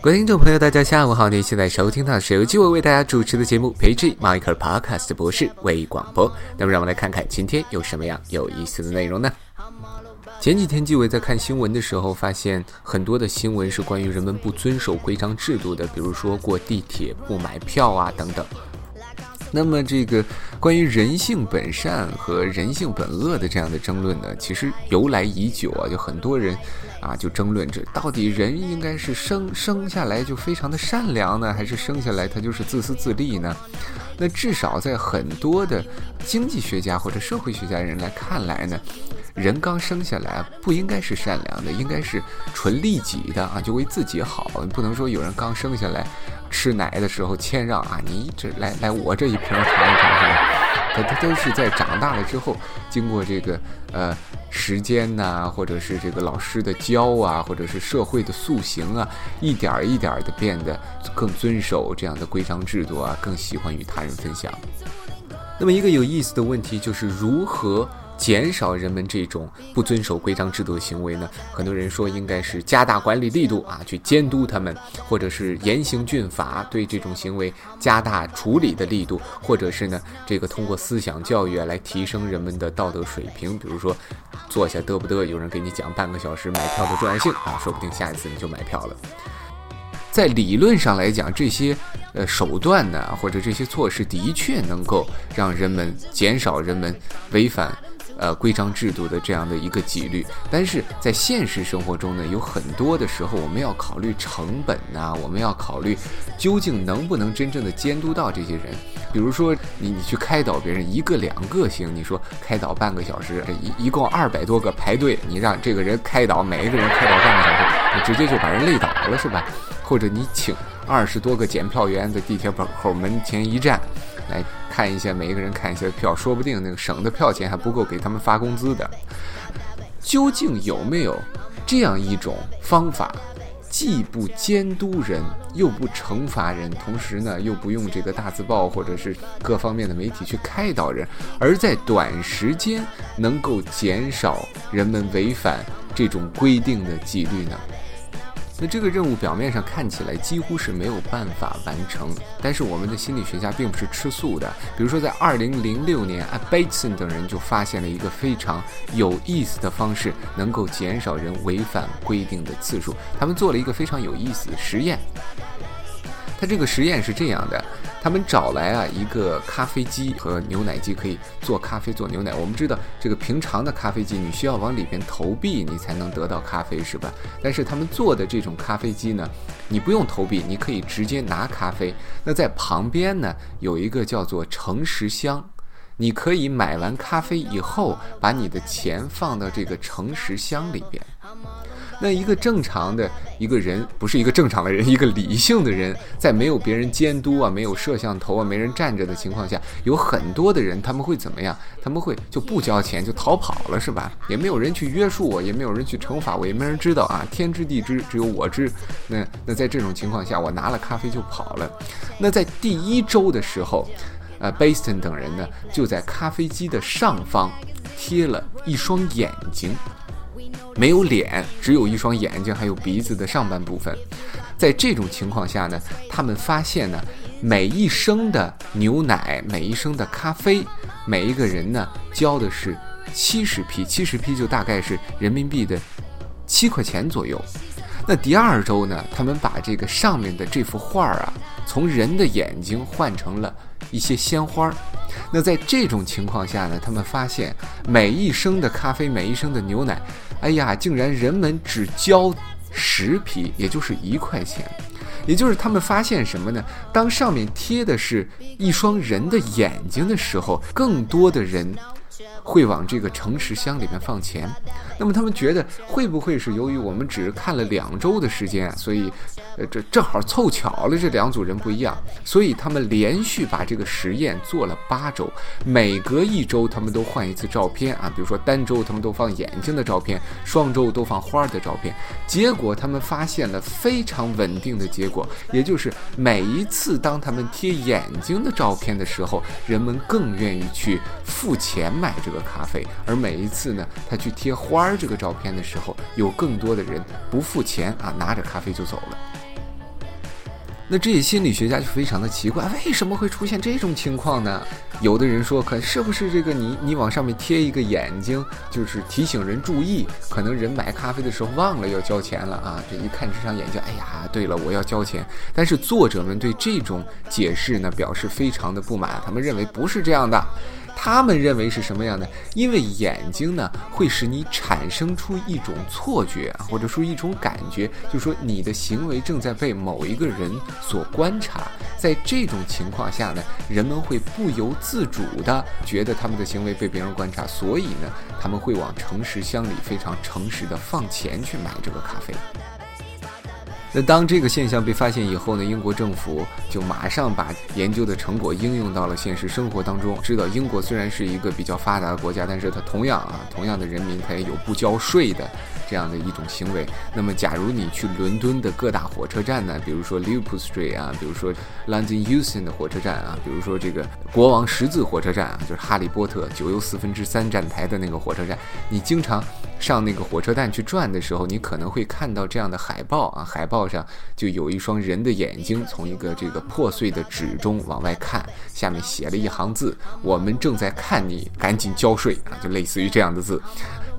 各位听众朋友，大家下午好！您现在收听到是由纪委为大家主持的节目《PG Michael Podcast》博士微广播。那么，让我们来看看今天有什么样有意思的内容呢？前几天纪委在看新闻的时候，发现很多的新闻是关于人们不遵守规章制度的，比如说过地铁不买票啊等等。那么，这个关于人性本善和人性本恶的这样的争论呢，其实由来已久啊，就很多人啊就争论这到底人应该是生生下来就非常的善良呢，还是生下来他就是自私自利呢？那至少在很多的经济学家或者社会学家人来看来呢。人刚生下来不应该是善良的，应该是纯利己的啊，就为自己好。不能说有人刚生下来吃奶的时候谦让啊，你这来来我这一瓶尝一尝是吧他他都是在长大了之后，经过这个呃时间呐，或者是这个老师的教啊，或者是社会的塑形啊，一点儿一点儿的变得更遵守这样的规章制度啊，更喜欢与他人分享。那么一个有意思的问题就是如何？减少人们这种不遵守规章制度的行为呢？很多人说应该是加大管理力度啊，去监督他们，或者是严刑峻法，对这种行为加大处理的力度，或者是呢，这个通过思想教育来提升人们的道德水平。比如说，坐下得不得？有人给你讲半个小时买票的重要性啊，说不定下一次你就买票了。在理论上来讲，这些呃手段呢，或者这些措施的确能够让人们减少人们违反。呃，规章制度的这样的一个纪律，但是在现实生活中呢，有很多的时候，我们要考虑成本呐，我们要考虑究竟能不能真正的监督到这些人。比如说，你你去开导别人一个两个行，你说开导半个小时，这一一共二百多个排队，你让这个人开导每一个人开导半个小时，你直接就把人累倒了是吧？或者你请二十多个检票员在地铁门口门前一站。来看一下，每一个人看一下票，说不定那个省的票钱还不够给他们发工资的。究竟有没有这样一种方法，既不监督人，又不惩罚人，同时呢又不用这个大字报或者是各方面的媒体去开导人，而在短时间能够减少人们违反这种规定的纪律呢？那这个任务表面上看起来几乎是没有办法完成，但是我们的心理学家并不是吃素的。比如说，在2006年，，Abelson 等人就发现了一个非常有意思的方式，能够减少人违反规定的次数。他们做了一个非常有意思的实验。他这个实验是这样的。他们找来啊一个咖啡机和牛奶机，可以做咖啡做牛奶。我们知道这个平常的咖啡机，你需要往里边投币，你才能得到咖啡，是吧？但是他们做的这种咖啡机呢，你不用投币，你可以直接拿咖啡。那在旁边呢有一个叫做诚实箱，你可以买完咖啡以后，把你的钱放到这个诚实箱里边。那一个正常的一个人，不是一个正常的人，一个理性的人，在没有别人监督啊，没有摄像头啊，没人站着的情况下，有很多的人他们会怎么样？他们会就不交钱就逃跑了，是吧？也没有人去约束我，也没有人去惩罚我，也没人知道啊，天知地知，只有我知。那那在这种情况下，我拿了咖啡就跑了。那在第一周的时候，呃，Baston 等人呢，就在咖啡机的上方贴了一双眼睛。没有脸，只有一双眼睛，还有鼻子的上半部分。在这种情况下呢，他们发现呢，每一升的牛奶，每一升的咖啡，每一个人呢交的是七十 p，七十 p 就大概是人民币的七块钱左右。那第二周呢，他们把这个上面的这幅画啊，从人的眼睛换成了一些鲜花。那在这种情况下呢，他们发现每一升的咖啡，每一升的牛奶。哎呀，竟然人们只交十皮，也就是一块钱，也就是他们发现什么呢？当上面贴的是一双人的眼睛的时候，更多的人。会往这个诚实箱里面放钱，那么他们觉得会不会是由于我们只看了两周的时间，所以，呃，这正好凑巧了，这两组人不一样，所以他们连续把这个实验做了八周，每隔一周他们都换一次照片啊，比如说单周他们都放眼睛的照片，双周都放花的照片，结果他们发现了非常稳定的结果，也就是每一次当他们贴眼睛的照片的时候，人们更愿意去付钱买这。个咖啡，而每一次呢，他去贴花儿这个照片的时候，有更多的人不付钱啊，拿着咖啡就走了。那这些心理学家就非常的奇怪，为什么会出现这种情况呢？有的人说，可是不是这个你你往上面贴一个眼睛，就是提醒人注意，可能人买咖啡的时候忘了要交钱了啊，这一看这张眼睛，哎呀，对了，我要交钱。但是作者们对这种解释呢表示非常的不满，他们认为不是这样的。他们认为是什么样的？因为眼睛呢，会使你产生出一种错觉，或者说一种感觉，就是说你的行为正在被某一个人所观察。在这种情况下呢，人们会不由自主的觉得他们的行为被别人观察，所以呢，他们会往诚实乡里非常诚实的放钱去买这个咖啡。那当这个现象被发现以后呢，英国政府就马上把研究的成果应用到了现实生活当中。知道英国虽然是一个比较发达的国家，但是它同样啊，同样的人民它也有不交税的。这样的一种行为。那么，假如你去伦敦的各大火车站呢，比如说 Liverpool Street 啊，比如说 London Euston 的火车站啊，比如说这个国王十字火车站啊，就是哈利波特九又四分之三站台的那个火车站，你经常上那个火车站去转的时候，你可能会看到这样的海报啊，海报上就有一双人的眼睛从一个这个破碎的纸中往外看，下面写了一行字：“我们正在看你，赶紧交税啊！”就类似于这样的字。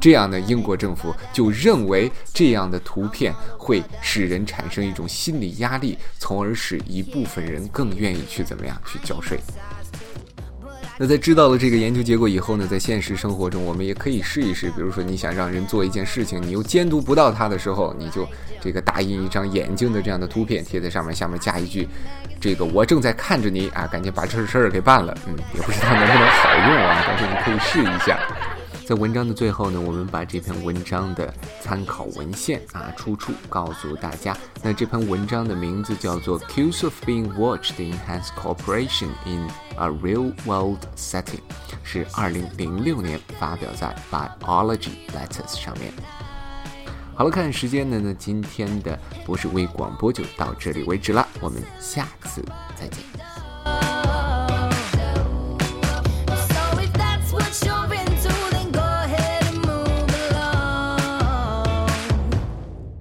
这样的英国政府就认为这样的图片会使人产生一种心理压力，从而使一部分人更愿意去怎么样去交税。那在知道了这个研究结果以后呢，在现实生活中我们也可以试一试。比如说你想让人做一件事情，你又监督不到他的时候，你就这个打印一张眼睛的这样的图片贴在上面，下面加一句：“这个我正在看着你啊，赶紧把这事儿给办了。”嗯，也不知道能不能好用啊，但是你可以试一下。在文章的最后呢，我们把这篇文章的参考文献啊出处告诉大家。那这篇文章的名字叫做《Cues of Being Watched Enhance Cooperation in a Real World Setting》，是二零零六年发表在《Biology Letters》上面。好了，看时间呢，那今天的博士微广播就到这里为止了，我们下次再见。